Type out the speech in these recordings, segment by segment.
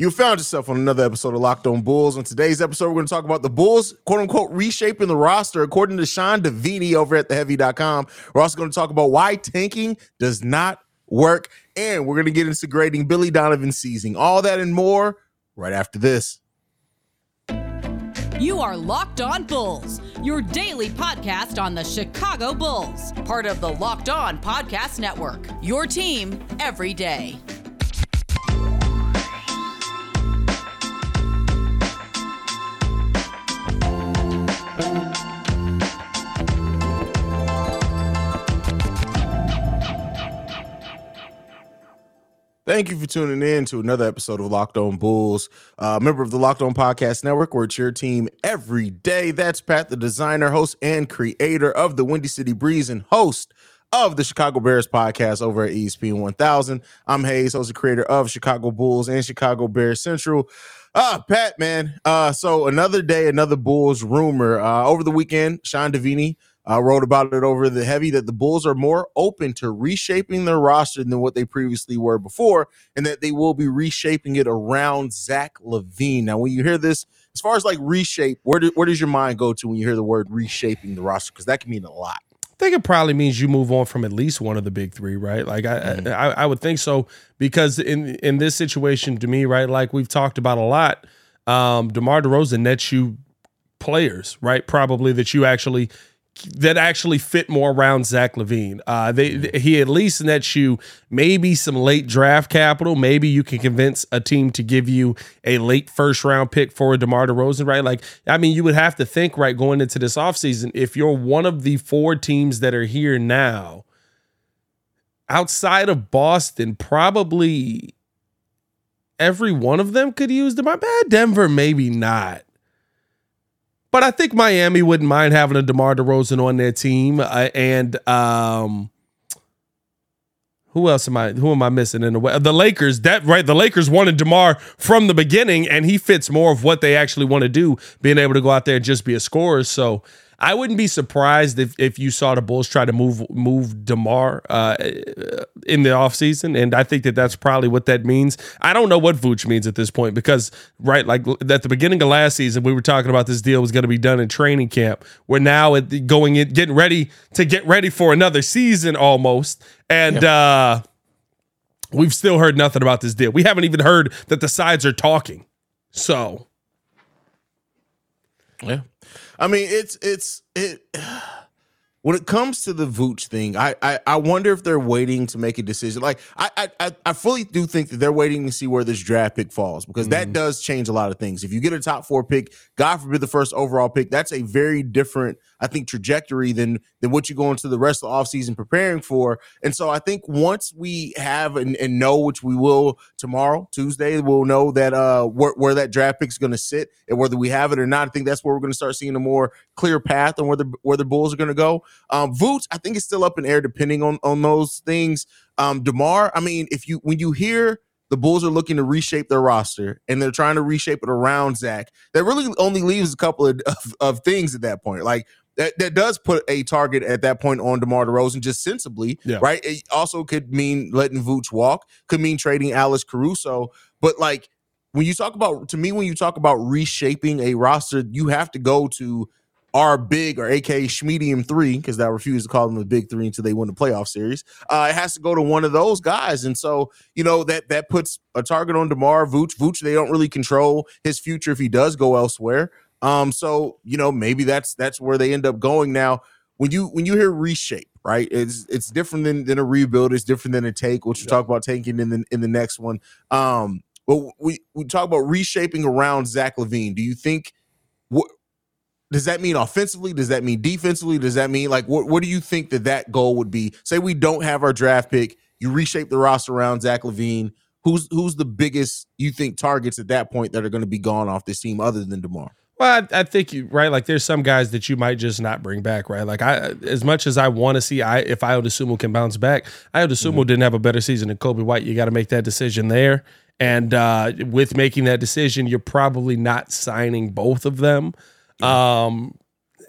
You found yourself on another episode of Locked On Bulls. On today's episode, we're going to talk about the Bulls, quote unquote, reshaping the roster, according to Sean Deveney over at theheavy.com. We're also going to talk about why tanking does not work. And we're going to get into grading Billy Donovan season. All that and more right after this. You are Locked On Bulls, your daily podcast on the Chicago Bulls, part of the Locked On Podcast Network. Your team every day. Thank you for tuning in to another episode of Locked On Bulls, uh, member of the Locked On Podcast Network, where it's your team every day. That's Pat, the designer, host, and creator of the Windy City Breeze, and host of the Chicago Bears podcast over at ESPN 1000. I'm Haize, host and creator of Chicago Bulls and Chicago Bears Central. Ah, Pat, man. Uh, so another day, another Bulls rumor. Uh, over the weekend, Sean Deveney uh, wrote about it over the heavy that the Bulls are more open to reshaping their roster than what they previously were before, and that they will be reshaping it around Zach LaVine. Now, when you hear this, as far as like reshape, where, do, where does your mind go to when you hear the word reshaping the roster? Because that can mean a lot. I think it probably means you move on from at least one of the big three, right? Like I, mm-hmm. I, I, would think so because in in this situation, to me, right, like we've talked about a lot, um, DeMar DeRozan nets you players, right? Probably that you actually that actually fit more around Zach LaVine. Uh, they, he at least nets you maybe some late draft capital. Maybe you can convince a team to give you a late first round pick for a DeMar DeRozan, right? Like, I mean, you would have to think, right, going into this offseason, if you're one of the four teams that are here now, outside of Boston, probably every one of them could use DeMar. Bad. Denver, maybe not. But I think Miami wouldn't mind having a DeMar DeRozan on their team. Uh, and um, who else am I? Who am I missing in the way? The Lakers. That right? The Lakers wanted Demar from the beginning, and he fits more of what they actually want to do, being able to go out there and just be a scorer. So I wouldn't be surprised if if you saw the Bulls try to move move Demar uh, in the offseason. and I think that that's probably what that means. I don't know what Vooch means at this point because right, like at the beginning of last season, we were talking about this deal was going to be done in training camp. We're now at going in, getting ready to get ready for another season almost, and. uh We've still heard nothing about this deal. We haven't even heard that the sides are talking. So, yeah, I mean, it's it's it. When it comes to the Vooch thing, I, I I wonder if they're waiting to make a decision. Like I I I fully do think that they're waiting to see where this draft pick falls because mm-hmm. that does change a lot of things. If you get a top four pick, God forbid the first overall pick, that's a very different I think trajectory than than what you go into the rest of the offseason preparing for. And so I think once we have and, and know, which we will tomorrow, Tuesday, we'll know that uh where, where that draft pick is going to sit and whether we have it or not. I think that's where we're going to start seeing a more clear path on where the where the Bulls are going to go. Um Vooch, I think it's still up in air depending on on those things. Um DeMar, I mean, if you when you hear the Bulls are looking to reshape their roster and they're trying to reshape it around Zach. That really only leaves a couple of, of, of, things at that point. Like that, that does put a target at that point on DeMar DeRozan just sensibly, yeah. right? It also could mean letting Vooch walk, could mean trading Alex Caruso. But like when you talk about, to me, when you talk about reshaping a roster, you have to go to our big or aka Schmedium three, because I refused to call them the big three until they win the playoff series. Uh, it has to go to one of those guys. And so, you know, that that puts a target on DeMar Vooch. Vooch, they don't really control his future if he does go elsewhere. Um, so you know, maybe that's that's where they end up going now. When you when you hear reshape, right? It's it's different than, than a rebuild. It's different than a take, which we talk about taking in the in the next one. Um, but we we talk about reshaping around Zach LaVine. Do you think what does that mean offensively? Does that mean defensively? Does that mean like what what do you think that that goal would be? Say we don't have our draft pick, you reshape the roster around Zach LaVine. Who's who's the biggest you think targets at that point that are going to be gone off this team other than Demar? Well, I, I, think you right. Like, there's some guys that you might just not bring back, right? Like, I as much as I want to see, I if Ayo Dosunmu can bounce back, Ayo Dosunmu mm-hmm. didn't have a better season than Coby White. You got to make that decision there, and uh, with making that decision, you're probably not signing both of them. Um,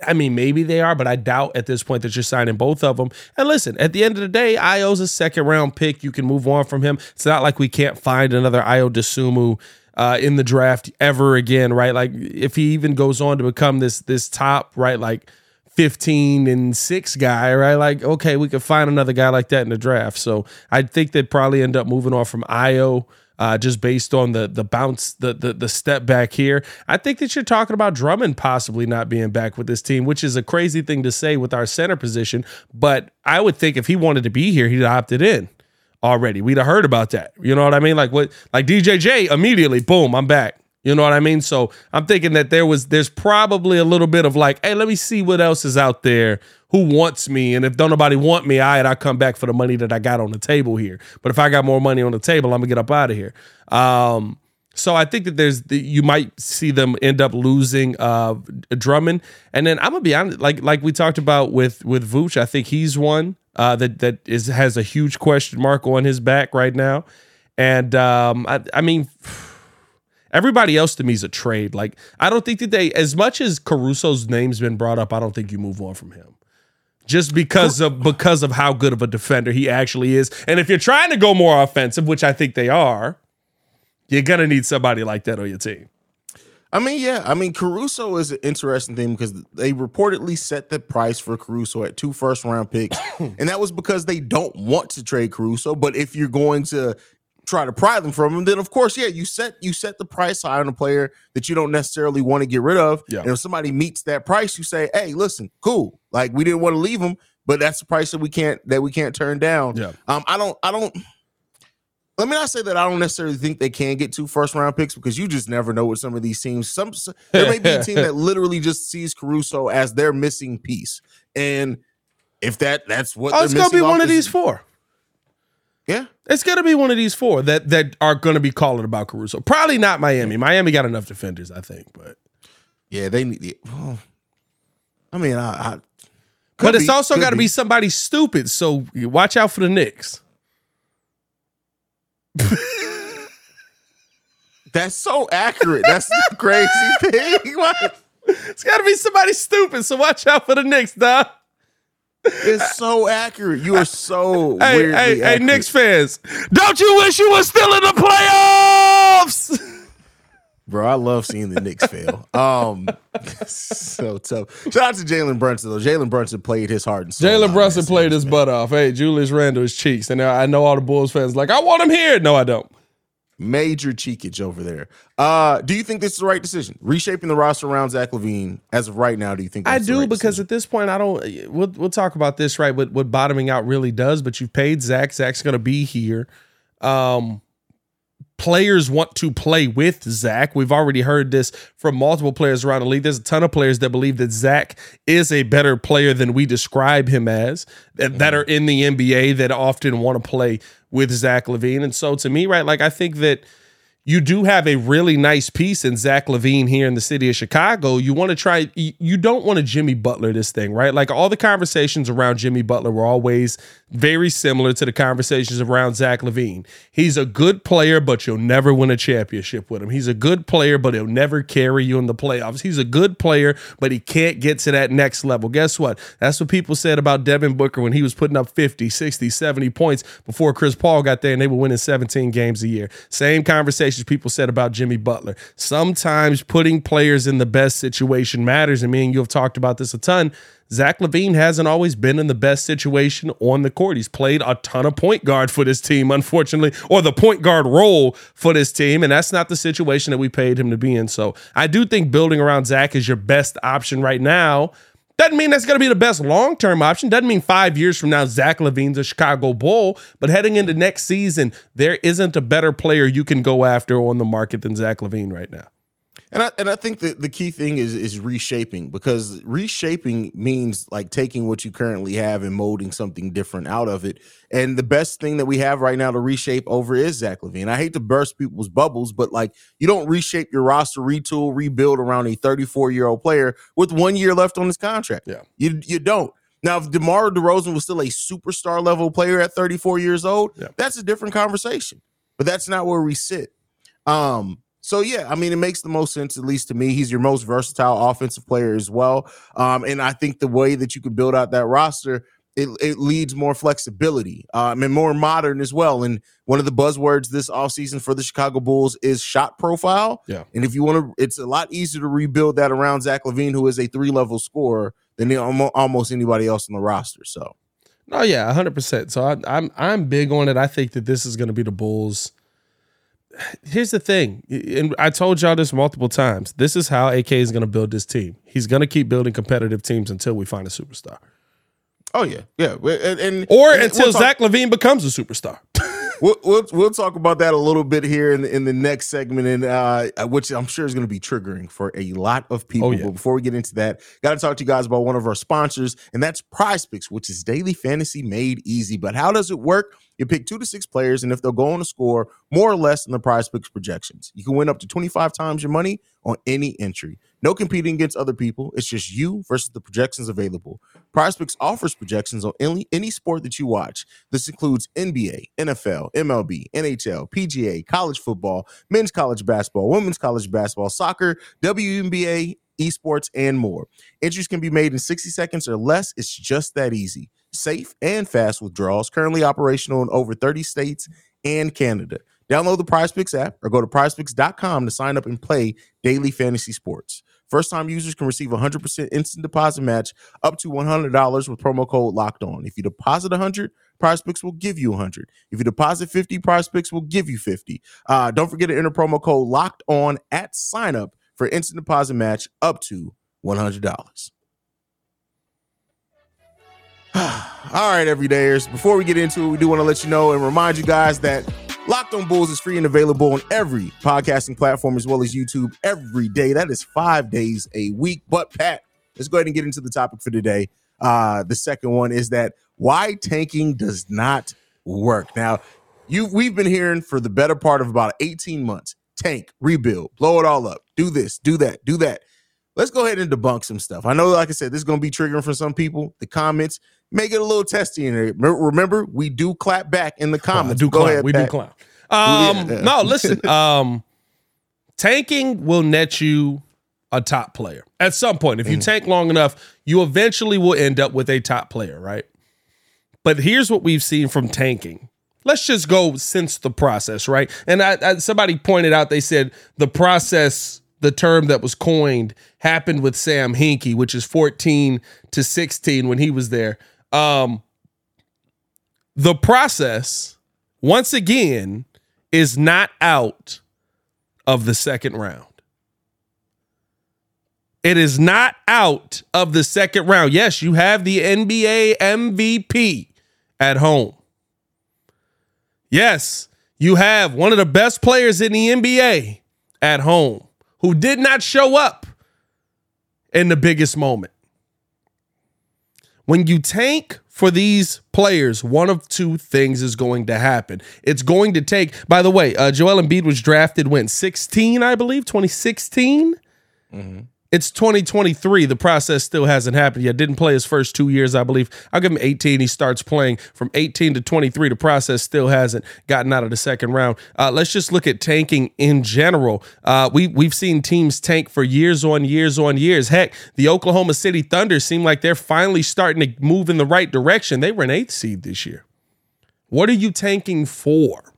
I mean, maybe they are, but I doubt at this point that you're signing both of them. And listen, at the end of the day, Ayo's a second round pick. You can move on from him. It's not like we can't find another Ayo Dosunmu uh, in the draft ever again, right? Like if he even goes on to become this this top, right, like 15 and 6 guy, right? Like, okay, we could find another guy like that in the draft. So I think they'd probably end up moving on from Ayo. Uh, just based on the the bounce, the, the the step back here, I think that you're talking about Drummond possibly not being back with this team, which is a crazy thing to say with our center position. But I would think if he wanted to be here, he'd opted in already. We'd have heard about that. You know what I mean? Like what? Like DJJ immediately, boom, I'm back. You know what I mean? So I'm thinking that there was there's probably a little bit of like, hey, let me see what else is out there. Who wants me? And if don't nobody want me, I I come back for the money that I got on the table here. But if I got more money on the table, I'm gonna get up out of here. Um, so I think that there's the, you might see them end up losing uh, Drummond, and then I'm gonna be honest, like like we talked about with with Vooch, I think he's one uh, that that is has a huge question mark on his back right now, and um, I, I mean. Everybody else to me is a trade. Like I don't think that they, as much as Caruso's name's been brought up, I don't think you move on from him, just because of because of how good of a defender he actually is. And if you're trying to go more offensive, which I think they are, you're gonna need somebody like that on your team. I mean, yeah. I mean, Caruso is an interesting thing because they reportedly set the price for Caruso at two first round picks. and that was because they don't want to trade Caruso. But if you're going to try to pry them from him, then of course, yeah, you set you set the price high on a player that you don't necessarily want to get rid of. Yeah. And if somebody meets that price, you say, "Hey, listen, cool. Like we didn't want to leave him, but that's the price that we can't that we can't turn down." Yeah. Um, I don't, I don't. Let me not say that I don't necessarily think they can get two first round picks because you just never know with some of these teams. Some there may be a team that literally just sees Caruso as their missing piece, and if that that's what Oh, it's gonna be one of these four. Yeah, It's gonna be one of these four that that are gonna be calling about Caruso. Probably not Miami. Miami got enough defenders, I think, but yeah, they need. yeah, well, I mean, I. I but it's be, also got to be somebody stupid. So watch out for the Knicks. That's so accurate. That's the crazy thing. Like, It's got to be somebody stupid. So watch out for the Knicks, dog. It's so accurate. You are so Hey, weirdly hey, hey. Knicks fans, don't you wish you were still in the playoffs? Bro, I love seeing the Knicks fail. Um, so tough. Shout out to Jalen Brunson though. Jalen Brunson played his heart and soul. Jalen Brunson played his butt off. Hey, Julius Randle is cheeks, and I know all the Bulls fans like, I want him here. No, I don't. Major cheekage over there. Uh, do you think this is the right decision? Reshaping the roster around Zach LaVine as of right now. Do you think I do right because decision? at this point, I don't. We'll we'll talk about this right. What what bottoming out really does. But you've paid Zach. Zach's going to be here. Um, players want to play with Zach. We've already heard this from multiple players around the league. There's a ton of players that believe that Zach is a better player than we describe him as, that, that are in the NBA that often want to play with Zach LaVine. And so to me, right, like I think that you do have a really nice piece in Zach LaVine here in the city of Chicago. You want to try, you don't want to Jimmy Butler this thing, right? Like all the conversations around Jimmy Butler were always very similar to the conversations around Zach LaVine. He's a good player, but you'll never win a championship with him. He's a good player, but he'll never carry you in the playoffs. He's a good player, but he can't get to that next level. Guess what? That's what people said about Devin Booker when he was putting up 50, 60, 70 points before Chris Paul got there and they were winning 17 games a year. Same conversations people said about Jimmy Butler. Sometimes putting players in the best situation matters. And me and you have talked about this a ton. Zach LaVine hasn't always been in the best situation on the court. He's played a ton of point guard for this team, unfortunately, or the point guard role for this team. And that's not the situation that we paid him to be in. So I do think building around Zach is your best option right now. Doesn't mean that's going to be the best long term option. Doesn't mean five years from now, Zach LaVine's a Chicago Bull. But heading into next season, there isn't a better player you can go after on the market than Zach LaVine right now. And I and I think that the key thing is is reshaping because reshaping means like taking what you currently have and molding something different out of it. And the best thing that we have right now to reshape over is Zach LaVine. I hate to burst people's bubbles, but like you don't reshape your roster, retool, rebuild around a 34 year old player with one year left on his contract. Yeah. you you don't. Now, if DeMar DeRozan was still a superstar level player at 34 years old, Yeah. that's a different conversation. But that's not where we sit. Um, so yeah, I mean, it makes the most sense, at least to me. He's your most versatile offensive player as well. Um, and I think the way that you could build out that roster it, it leads more flexibility um, and more modern as well. And one of the buzzwords this offseason for the Chicago Bulls is shot profile. Yeah. And if you want to, it's a lot easier to rebuild that around Zach LaVine, who is a three level scorer, than almost anybody else on the roster. So, oh yeah, hundred percent. So I, I'm I'm big on it. I think that this is going to be the Bulls. Here's the thing, and I told y'all this multiple times. This is how AK is going to build this team. He's going to keep building competitive teams until we find a superstar. Oh yeah, yeah, and, and or and until we'll Zach LaVine becomes a superstar. We'll, we'll, we'll talk about that a little bit here in the, in the next segment, and uh, which I'm sure is going to be triggering for a lot of people. Oh, yeah. But before we get into that, got to talk to you guys about one of our sponsors, and that's Prize Picks, which is daily fantasy made easy. But how does it work? You pick two to six players, and if they'll go on to score more or less than the prize picks projections, you can win up to 25 times your money on any entry. No competing against other people. It's just you versus the projections available. Prize Picks offers projections on any, any sport that you watch. This includes NBA, NFL, MLB, NHL, PGA, college football, men's college basketball, women's college basketball, soccer, WNBA, esports, and more. Entries can be made in 60 seconds or less. It's just that easy safe, and fast withdrawals, currently operational in over 30 states and Canada. Download the Prize Picks app or go to prizepicks.com to sign up and play daily fantasy sports. First time users can receive 100% instant deposit match up to $100 with promo code locked on. If you deposit 100, PrizePicks will give you 100. If you deposit 50, PrizePicks will give you 50. Uh, don't forget to enter promo code locked on at sign up for instant deposit match up to $100. All right, everydayers. Before we get into it, we do want to let you know and remind you guys that Locked on Bulls is free and available on every podcasting platform as well as YouTube every day. That is five days a week. But Pat, let's go ahead and get into the topic for today. Uh, the second one is that why tanking does not work. Now, you we've been hearing for the better part of about 18 months. Tank, rebuild, blow it all up, do this, do that, do that. Let's go ahead and debunk some stuff. I know, like I said, this is going to be triggering for some people. The comments, make it a little testy in there. Remember, we do clap back in the comments. do Go clap. Ahead, we Pat. do clap. Um, yeah. No, listen. Um, tanking will net you a top player at some point. If you mm. tank long enough, you eventually will end up with a top player, right? But here's what we've seen from tanking. Let's just go since the process, right? And I, I, somebody pointed out, they said the process, the term that was coined, happened with Sam Hinkie, which is 14 to 16 when he was there. Um, the process, once again, is not out of the second round. It is not out of the second round. Yes, you have the NBA MVP at home. Yes, you have one of the best players in the NBA at home who did not show up in the biggest moment. When you tank for these players, one of two things is going to happen. It's going to take, by the way, uh, Joel Embiid was drafted when? 16, I believe, 2016? Mm-hmm. It's 2023. The process still hasn't happened yet. Didn't play his first two years, I believe. I'll give him 18. He starts playing from 18 to 23. The process still hasn't gotten out of the second round. Uh, let's just look at tanking in general. Uh, we we've seen teams tank for years on years on years. Heck, the Oklahoma City Thunder seem like they're finally starting to move in the right direction. They were an eighth seed this year. What are you tanking for?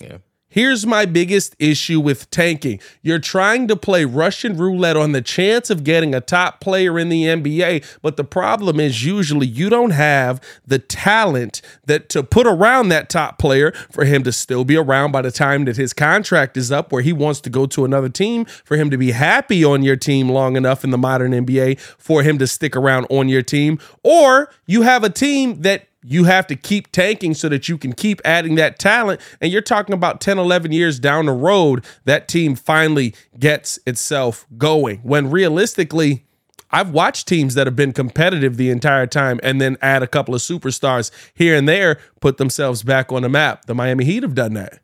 Yeah. Here's my biggest issue with tanking. You're trying to play Russian roulette on the chance of getting a top player in the NBA, but the problem is usually you don't have the talent that to put around that top player for him to still be around by the time that his contract is up where he wants to go to another team, for him to be happy on your team long enough in the modern NBA for him to stick around on your team, or you have a team that you have to keep tanking so that you can keep adding that talent. And you're talking about 10, 11 years down the road, that team finally gets itself going. When realistically, I've watched teams that have been competitive the entire time and then add a couple of superstars here and there, put themselves back on the map. The Miami Heat have done that.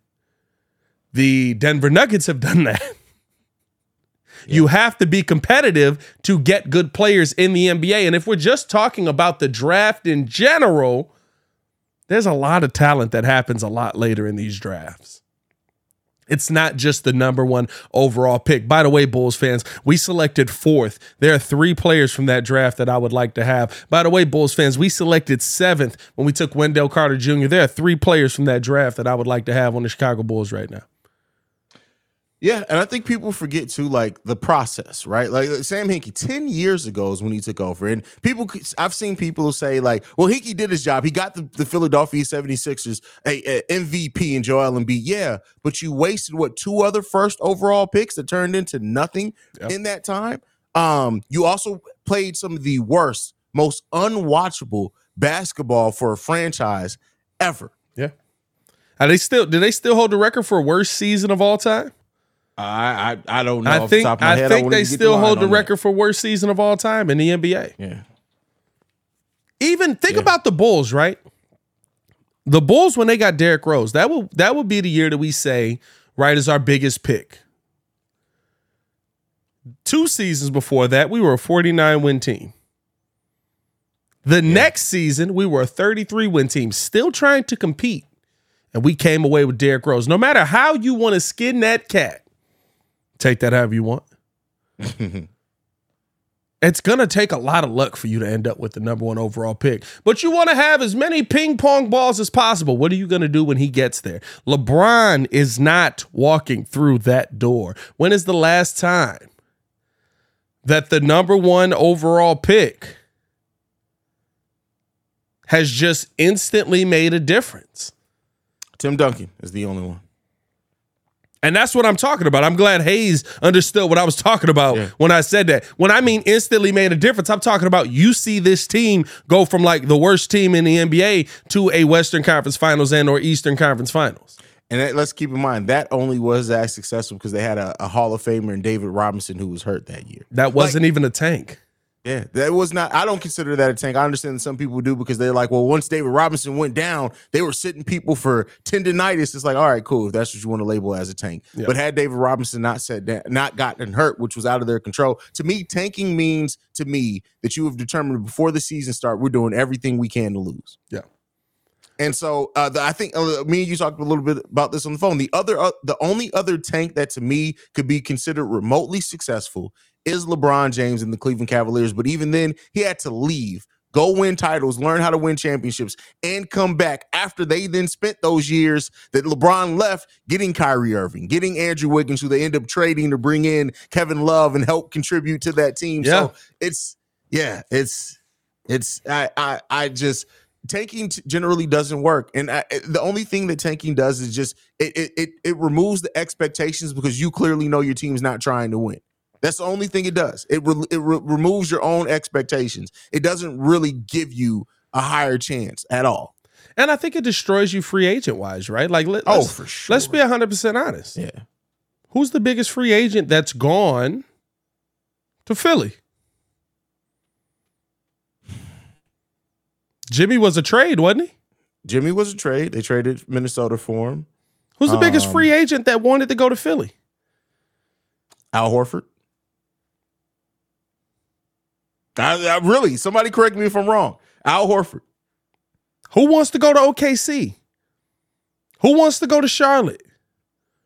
The Denver Nuggets have done that. You have to be competitive to get good players in the NBA. And if we're just talking about the draft in general, there's a lot of talent that happens a lot later in these drafts. It's not just the number one overall pick. By the way, Bulls fans, we selected fourth. There are three players from that draft that I would like to have. By the way, Bulls fans, we selected seventh when we took Wendell Carter Jr. There are three players from that draft that I would like to have on the Chicago Bulls right now. Yeah, and I think people forget too, like the process, right? Like Sam Hinkie, ten years ago is when he took over, and people, I've seen people say like, "Well, Hinkie did his job. He got the, the Philadelphia 76ers a, a MVP in Joel Embiid." Yeah, but you wasted what two other first overall picks that turned into nothing yep. in that time. Um, you also played some of the worst, most unwatchable basketball for a franchise ever. Yeah. Are they still? Do they still hold the record for worst season of all time? I I, I don't know. I think I head, think I they still the hold the record that. for worst season of all time in the NBA. Yeah. Even think yeah. about the Bulls, right? The Bulls when they got Derrick Rose, that will that would be the year that we say, right, is our biggest pick. Two seasons before that, we were a 49 win team. The yeah. next season, we were a 33 win team, still trying to compete. And we came away with Derrick Rose. No matter how you want to skin that cat, Take that however you want. it's going to take a lot of luck for you to end up with the number one overall pick. But you want to have as many ping pong balls as possible. What are you going to do when he gets there? LeBron is not walking through that door. When is the last time that the number one overall pick has just instantly made a difference? Tim Duncan is the only one. And that's what I'm talking about. I'm glad Haize understood what I was talking about yeah. when I said that. When I mean instantly made a difference, I'm talking about you see this team go from like the worst team in the NBA to a Western Conference Finals and or Eastern Conference Finals. And that, let's keep in mind that only was that successful because they had a, a, Hall of Famer in David Robinson who was hurt that year. That wasn't like, even a tank. Yeah, that was not. I don't consider that a tank. I understand that some people do because they're like, well, once David Robinson went down, they were sitting people for tendonitis. It's like, all right, cool. If that's what you want to label as a tank. Yeah. But had David Robinson not said that, not gotten hurt, which was out of their control, to me, tanking means to me that you have determined before the season start, we're doing everything we can to lose. Yeah. And so uh, the, I think uh, me and you talked a little bit about this on the phone. The other, uh, the only other tank that to me could be considered remotely successful is LeBron James and the Cleveland Cavaliers. But even then, he had to leave, go win titles, learn how to win championships, and come back after they then spent those years that LeBron left getting Kyrie Irving, getting Andrew Wiggins, who they end up trading to bring in Kevin Love and help contribute to that team. Yeah. So it's yeah, it's it's I I I just tanking generally doesn't work and I, the only thing that tanking does is just it, it it removes the expectations because you clearly know your team's not trying to win that's the only thing it does. It re- it re- removes your own expectations. It doesn't really give you a higher chance at all. And I think it destroys you free agent wise, right? Like, let, oh, for sure. Let's be hundred percent honest. Yeah. Who's the biggest free agent that's gone to Philly? Jimmy was a trade, wasn't he? Jimmy was a trade. They traded Minnesota for him. Who's the um, biggest free agent that wanted to go to Philly? Al Horford. I, I really, somebody correct me if I'm wrong. Al Horford. Who wants to go to OKC? Who wants to go to Charlotte?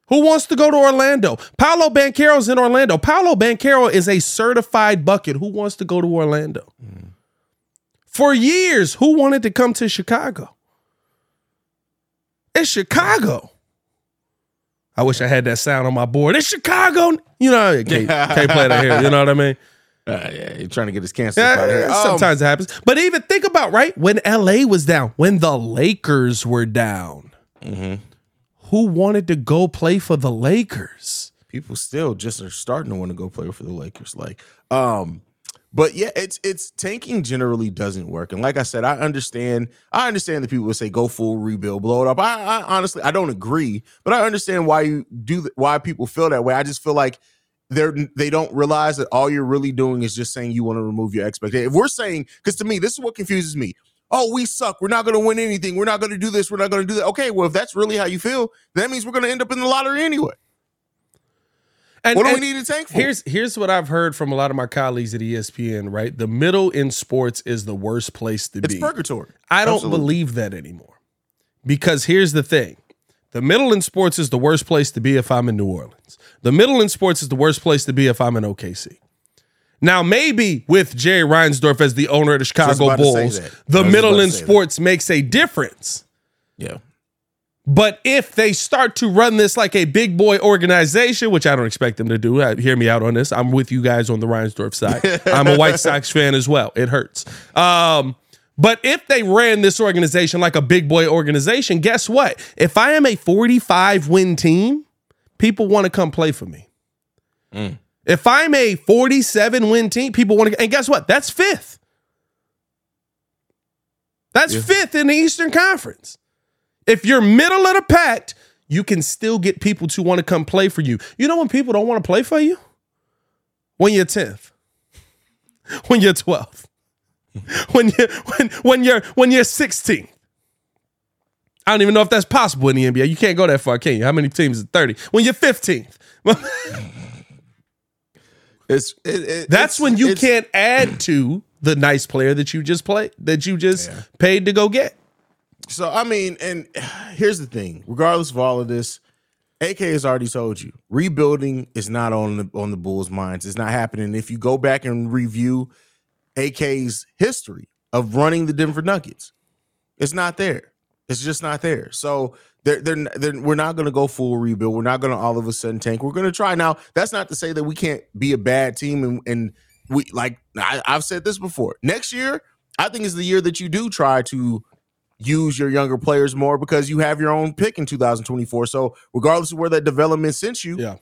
Who wants to go to Orlando? Paolo Banchero's in Orlando. Paolo Banchero is a certified bucket. Who wants to go to Orlando? Mm. For years, who wanted to come to Chicago? It's Chicago. I wish I had that sound on my board. It's Chicago. You know, can't, can't play that here. You know what I mean? Uh, yeah, he's trying to get his cancer yeah, out. Sometimes um, it happens. But even think about right when LA was down, when the Lakers were down. Mm-hmm. Who wanted to go play for the Lakers? People still just are starting to want to go play for the Lakers. Like, um, but yeah, it's it's tanking generally doesn't work. And like I said, I understand. I understand that people would say go full rebuild, blow it up. I, I honestly I don't agree, but I understand why you do why people feel that way. I just feel like they're they don't realize that all you're really doing is just saying you want to remove your expectation. If we're saying, because to me, this is what confuses me. Oh, we suck. We're not going to win anything. We're not going to do this. We're not going to do that. Okay, well, if that's really how you feel, that means we're going to end up in the lottery anyway. And, what do we need to tank for? Here's here's what I've heard from a lot of my colleagues at ESPN. Right, the middle in sports is the worst place to it's be. It's purgatory. I don't Absolutely. believe that anymore, because here's the thing: The middle in sports is the worst place to be if I'm in New Orleans. The middle in sports is the worst place to be if I'm in OKC. Now, maybe with Jerry Reinsdorf as the owner of the Chicago about to say Bulls, the middle in say that. sports makes a difference. Yeah. But if they start to run this like a big boy organization, which I don't expect them to do, uh, hear me out on this. I'm with you guys on the Reinsdorf side. I'm a White Sox fan as well. It hurts. Um, but if they ran this organization like a big boy organization, guess what? If I am a 45 win team, people want to come play for me. Mm. If I'm a 47 win team, people want to, and guess what? That's fifth. That's fifth in the Eastern Conference. If you're middle of the pack, you can still get people to want to come play for you. You know when people don't want to play for you? When you're 10th. When you're 12th. When you when when you're when you're 16. I don't even know if that's possible in the NBA. You can't go that far, can you? How many teams is 30? When you're 15th. It's it, it, That's it's- when you can't add to the nice player that you just played, that you just paid to go get. So I mean, and here's the thing: regardless of all of this, AK has already told you rebuilding is not on the on the Bulls' minds. It's not happening. If you go back and review AK's history of running the Denver Nuggets, it's not there. It's just not there. So they're, they're, they're, we're not going to go full rebuild. We're not going to all of a sudden tank. We're going to try. Now, that's not to say that we can't be a bad team and, and we like I, I've said this before. Next year, I think is the year that you do try to use your younger players more because you have your own pick in 2024. So regardless of where that development sent you, Yeah.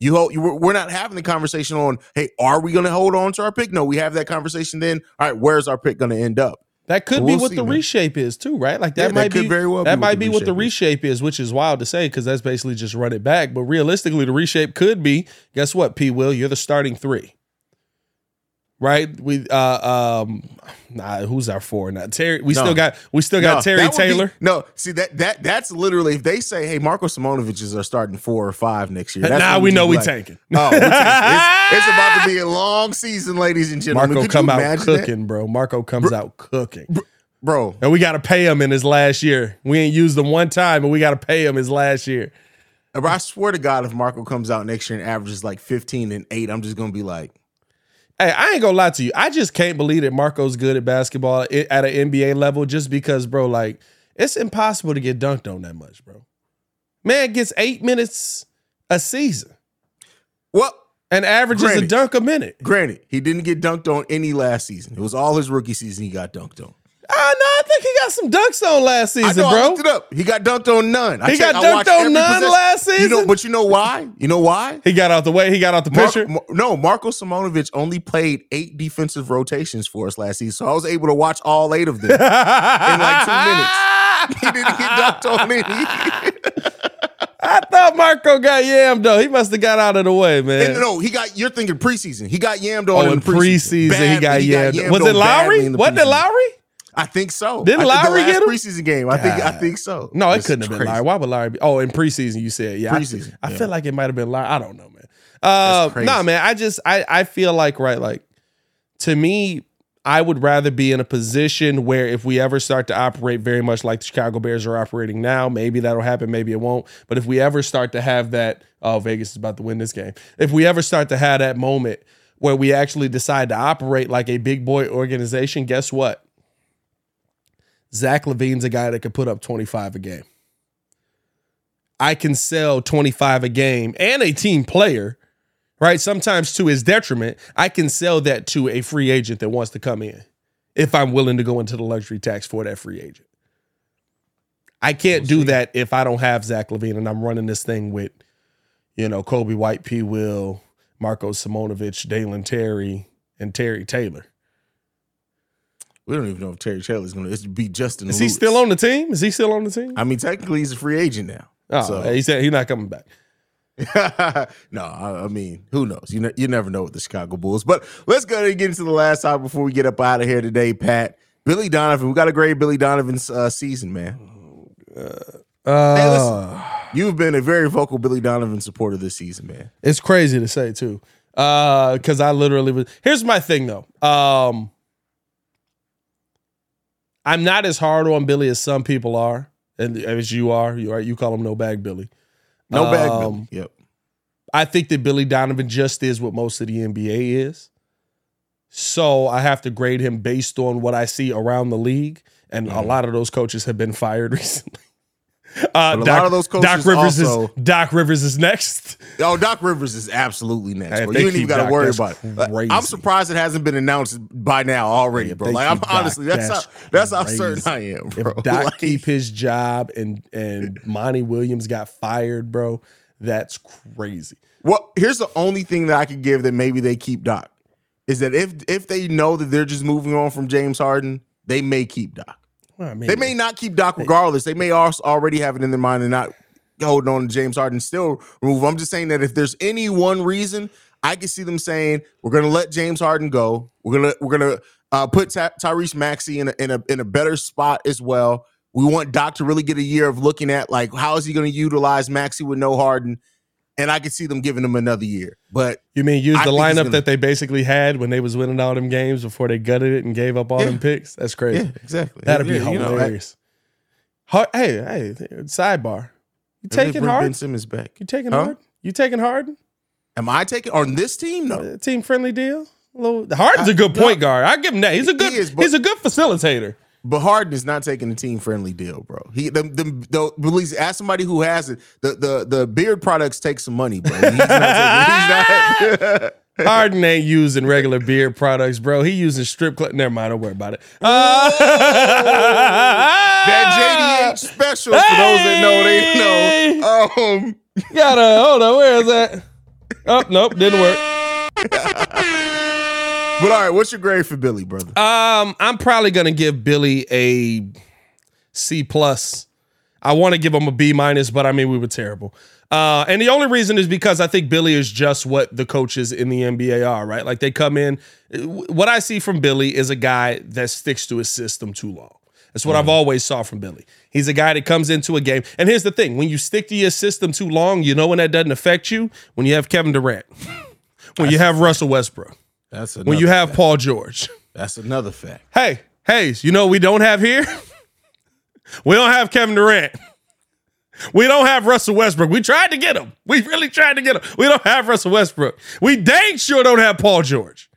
You hold you we're not having the conversation on, hey, are we going to hold on to our pick? No, we have that conversation then. All right, where's our pick going to end up? That could We'll be what see, the man. reshape is too, right? Like that Yeah, that might could be very well that be might be what the reshape reshape is, which is wild to say because that's basically just run it back. But realistically, the reshape could be guess what, P. Will you're the starting three, right? We uh um, nah, who's our four now? Terry. We No. still got we still got No, Terry that would be- Taylor. no, see that that that's literally if they say, "Hey, Marko Simonovic is our starting four or five next year." That's Now when we know be we like, tanking. Oh, tanking. It's, it's about to be a long season, ladies and gentlemen. Marko Could come you out imagine that? cooking, bro. Marko comes out cooking. bro. And we got to pay him in his last year. We ain't used him one time, but we got to pay him his last year. But I swear to God, if Marko comes out next year and averages like fifteen and eight, I'm just gonna be like, Hey, I ain't gonna lie to you. I just can't believe that Marko's good at basketball at an NBA level just because, bro, like, it's impossible to get dunked on that much, bro. Man gets eight minutes a season "Well, and averages a dunk a minute. granted, he didn't get dunked on any last season. It was all his rookie season he got dunked on." Ah, no, I think he got some dunks on last I season, know, I bro. looked it up. He got dunked on none. I He checked- got I dunked on none possession. last You know, season? but you know why? You know why? He got out the way. He got out the Mar- picture. Mar- no, Marko Simonovic only played eight defensive rotations for us last season, so I was able to watch all eight of them in like two minutes. He didn't get dunked on any. I thought Marko got yammed though. He must have got out of the way, man. And no, he got. You're thinking preseason. He got yammed on Oh, in preseason, preseason. he got Badly. yammed. Was it Lowry? Wasn't it. Lowry? I think so. Didn't I Lowry get him? preseason game? I think. I think so. No, it It's couldn't have been. Lowry. Why would Lowry be? Oh, in preseason, you said, yeah. I- Preseason, I, yeah. feel like it might have been Lowry. I don't know, man. Uh, nah, man. I just, I, I feel like, right, like, to me, I would rather be in a position where if we ever start to operate very much like the Chicago Bears are operating now, maybe that'll happen, maybe it won't. But if we ever start to have that, oh, Vegas is about to win this game. If we ever start to have that moment where we actually decide to operate like a big boy organization, guess what? Zach LaVine's a guy that could put up 25 a game. I can sell 25 a game and a team player, right? Sometimes to his detriment, I can sell that to a free agent that wants to come in if I'm willing to go into the luxury tax for that free agent. I can't do that if I don't have Zach LaVine and I'm running this thing with, you know, Coby White, P. Will, Marko Simonovic, Dalen Terry, and Terry Taylor. We don't even know if Terry Taylor's going to be Justin. Is he still on the team? Is he still on the team? I mean, technically, he's a free agent now. Oh, so- he said he's not coming back. no, I, I mean, who knows? You ne- you never know with the Chicago Bulls. But let's go ahead and get into the last topic before we get up out of here today, Pat. Billy Donovan, we got a great Billy Donovan's uh, season, man. Uh, listen. You've been a very vocal Billy Donovan supporter this season, man. It's crazy to say too. Uh, cause I literally was here's my thing though. Um I'm not as hard on Billy as some people are. and as you are, you are you call him no bag Billy. No bag. Um, Billy. Yep. I think that Billy Donovan just is what most of the NBA is. So I have to grade him based on what I see around the league, and Mm-hmm. a lot of those coaches have been fired recently. Uh, But a lot of those Doc coaches Rivers also- is Doc Rivers is next. Oh, Doc Rivers is absolutely next. Bro. You ain't even got to worry about it. Like. I'm surprised it hasn't been announced by now already, bro. Like I'm Doc, honestly, that's, that's how that's how certain I am, bro. If Doc Like, keep his job and and Monty Williams got fired, bro, that's crazy. well, here's the only thing that I could give that maybe they keep Doc is that if if they know that they're just moving on from James Harden, they may keep Doc. Well, I mean, They may not keep Doc regardless. They may also already have it in their mind and not holding on to James Harden, still remove. I'm just saying that if there's any one reason, I can see them saying we're going to let James Harden go. We're gonna we're gonna uh, put Ty- Tyrese Maxey in a, in a in a better spot as well. We want Doc to really get a year of looking at like how is he going to utilize Maxey with no Harden, and I can see them giving him another year. But You mean use I the lineup gonna- that they basically had when they was winning all them games before they gutted it and gave up all Yeah. them picks? That's crazy. yeah, exactly. That'd be Yeah, you know, hilarious. Har- hey, hey, sidebar. You taking bring Ben Simmons back. You taking Huh? Harden? You taking Harden? Am I taking on this team? No. Uh, team friendly deal? A little, Harden's a good no. point guard. I give him that. He's a good. is, he's a good facilitator. But Harden is not taking a team friendly deal, bro. He the the, the release as somebody who has it, the the the beard products take some money, bro. He's not taking, he's not, Harden ain't using regular beard products, bro. He using strip club. Never mind. Don't worry about it. Uh, that JDH special for those that know, they know. Um, Gotta hold on. Where is that? Oh nope, didn't work. But all right, what's your grade for Billy, brother? Um, I'm probably gonna give Billy a C plus. I want to give him a B minus, but I mean we were terrible. Uh, and the only reason is because I think Billy is just what the coaches in the NBA are, right? Like they come in. What I see from Billy is a guy that sticks to his system too long. That's what I've always saw from Billy. He's a guy that comes into a game. And here's the thing: when you stick to your system too long, you know when that doesn't affect you. When you have Kevin Durant, when you have Russell Westbrook, That's another, when you have Paul George. that's another fact. Hey, Haize, you know what we don't have here? we don't have Kevin Durant. We don't have Russell Westbrook. We tried to get him. We really tried to get him. We don't have Russell Westbrook. We dang sure don't have Paul George.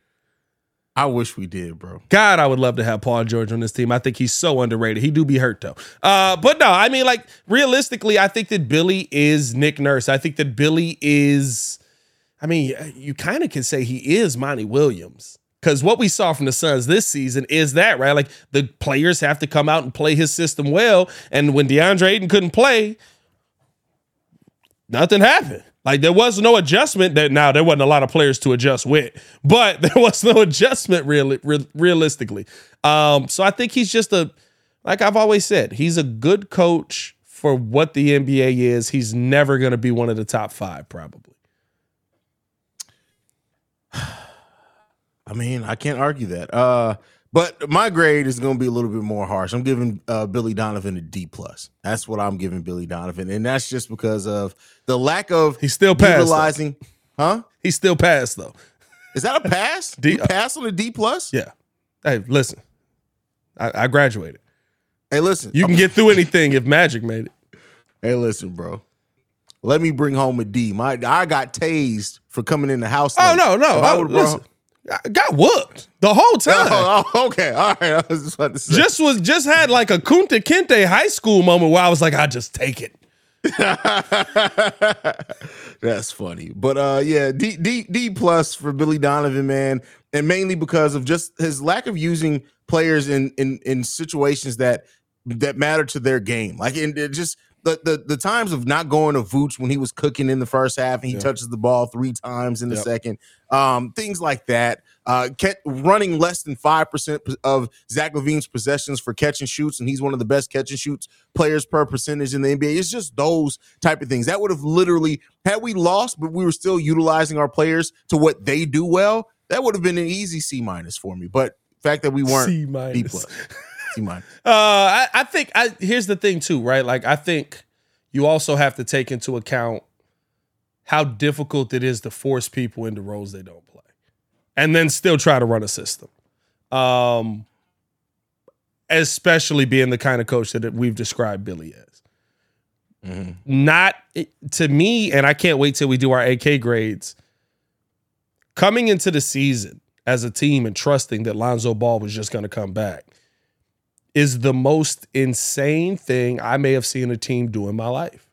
I wish we did, bro. God, I would love to have Paul George on this team. I think he's so underrated. He do be hurt though. Uh, but no, I mean, like realistically, I think that Billy is Nick Nurse. I think that Billy is. I mean, you kind of can say he is Monty Williams because what we saw from the Suns this season is that right. Like the players have to come out and play his system well, and when DeAndre Ayton couldn't play, nothing happened. Like there was no adjustment. That now there wasn't a lot of players to adjust with, but there was no adjustment really, re- realistically. Um, so I think he's just a, like I've always said, he's a good coach for what the NBA is. He's never going to be one of the top five, probably. I mean, I can't argue that. Uh, but my grade is going to be a little bit more harsh. I'm giving uh, Billy Donovan a D plus. That's what I'm giving Billy Donovan, and that's just because of the lack of He's still passed, though. Huh? He's still passed though. Is that a pass? D- you pass on a D plus? Yeah. Hey, listen, I, I graduated. Hey, listen. You can get through anything if Magic made it. Hey, listen, bro. Let me bring home a D. My I got tased for coming in the house. Oh late. no, no. If I Oh, would've listen, I got whooped the whole time. Oh, oh, okay. All right. I was just about to say. just was just had like a Kunta Kinte high school moment where I was like, I just take it. That's funny. But uh yeah, D D D plus for Billy Donovan, man. And mainly because of just his lack of using players in in in situations that that matter to their game. Like in it just the, the the times of not going to Vooch when he was cooking in the first half and he Yeah. touches the ball three times in the Yep. second. Um, things like that. Uh, running less than five percent of Zach LaVine's possessions for catch and shoots, and he's one of the best catch and shoots players per percentage in the NBA. It's just those type of things that would have literally had we lost, but we were still utilizing our players to what they do well. That would have been an easy C minus for me. But fact that we weren't C plus, C minus. Uh, I, I think I here's the thing too, right? Like I think you also have to take into account how difficult it is to force people into roles they don't play, and then still try to run a system. Um, especially being the kind of coach that we've described Billy as. Mm-hmm. Not to me, and I can't wait till we do our AK grades. Coming into the season as a team and trusting that Lonzo Ball was just going to come back is the most insane thing I may have seen a team do in my life.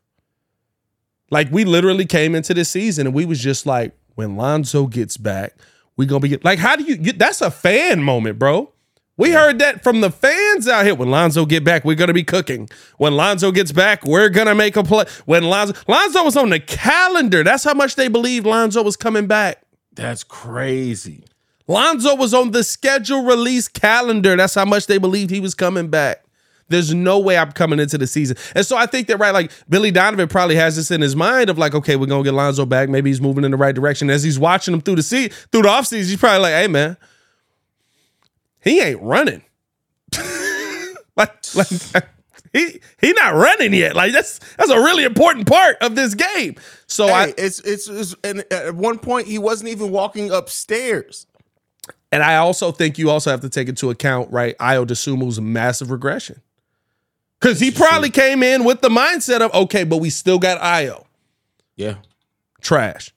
Like we literally came into this season and we was just like, when Lonzo gets back, we gonna be like, how do you? you that's a fan moment, bro. We heard that from the fans out here. When Lonzo get back, we're gonna be cooking. When Lonzo gets back, we're gonna make a play. When Lonzo Lonzo was on the calendar, that's how much they believed Lonzo was coming back. That's crazy. Lonzo was on the schedule release calendar. That's how much they believed he was coming back. There's no way I'm coming into the season. And so I think that, right, like Billy Donovan probably has this in his mind of like, okay, we're going to get Lonzo back. Maybe he's moving in the right direction. As he's watching him through the sea, through the offseason, he's probably like, hey, man, he ain't running. like, like he he not running yet. Like that's that's a really important part of this game. So hey, I it's, it's it's and at one point he wasn't even walking upstairs. And I also think you also have to take into account, right, Ayo Dosunmu's massive regression. Because he probably came in with the mindset of, okay, but we still got Ayo. Yeah. Trash.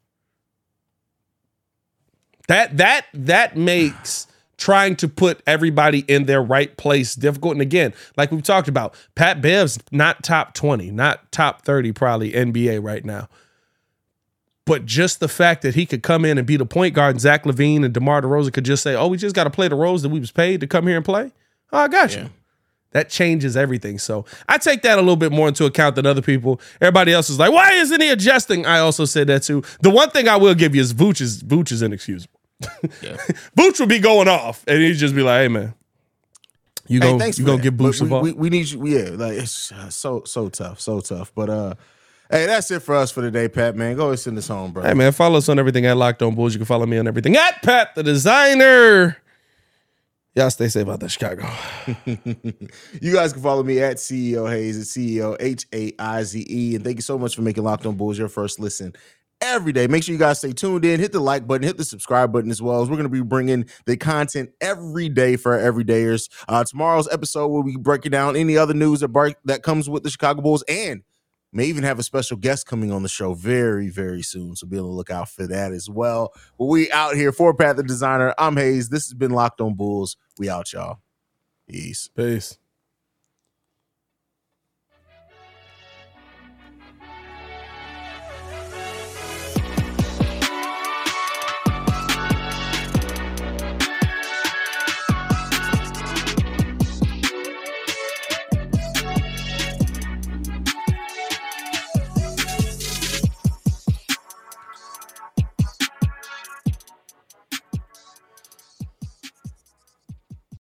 That that that makes trying to put everybody in their right place difficult. And again, like we've talked about, Pat Bev's not top 20, not top 30, probably NBA right now. But just the fact that he could come in and be the point guard, and Zach LaVine and DeMar DeRozan could just say, "Oh, we just got to play the roles that we was paid to come here and play." Oh, I got you. That changes everything. So I take that a little bit more into account than other people. Everybody else is like, "Why isn't he adjusting?" I also said that too. The one thing I will give you is Vooch is Vooch is inexcusable. Yeah. Vooch will be going off, and he'd just be like, "Hey, man." You hey, go, you gonna get Vooch we, we, we, need you. Yeah, like it's uh, so so tough, so tough. But uh, Hey, that's it for us for today, Pat. Man, go ahead and send us home, bro. Hey, man, follow us on everything at Locked On Bulls. You can follow me on everything at Pat the Designer. Y'all stay safe out there, Chicago. you guys can follow me at CEO Haize, at CEO H A I Z E. And thank you so much for making Locked On Bulls your first listen every day. Make sure you guys stay tuned in, hit the like button, hit the subscribe button as well. As we're going to be bringing the content every day for our everydayers. Uh, tomorrow's episode, we'll be breaking down any other news that, bar- that comes with the Chicago Bulls and May even have a special guest coming on the show very, very soon. So be on the lookout for that as well. But we out here for Pat the Designer. I'm Haize. This has been Locked on Bulls. We out, y'all. Peace. Peace.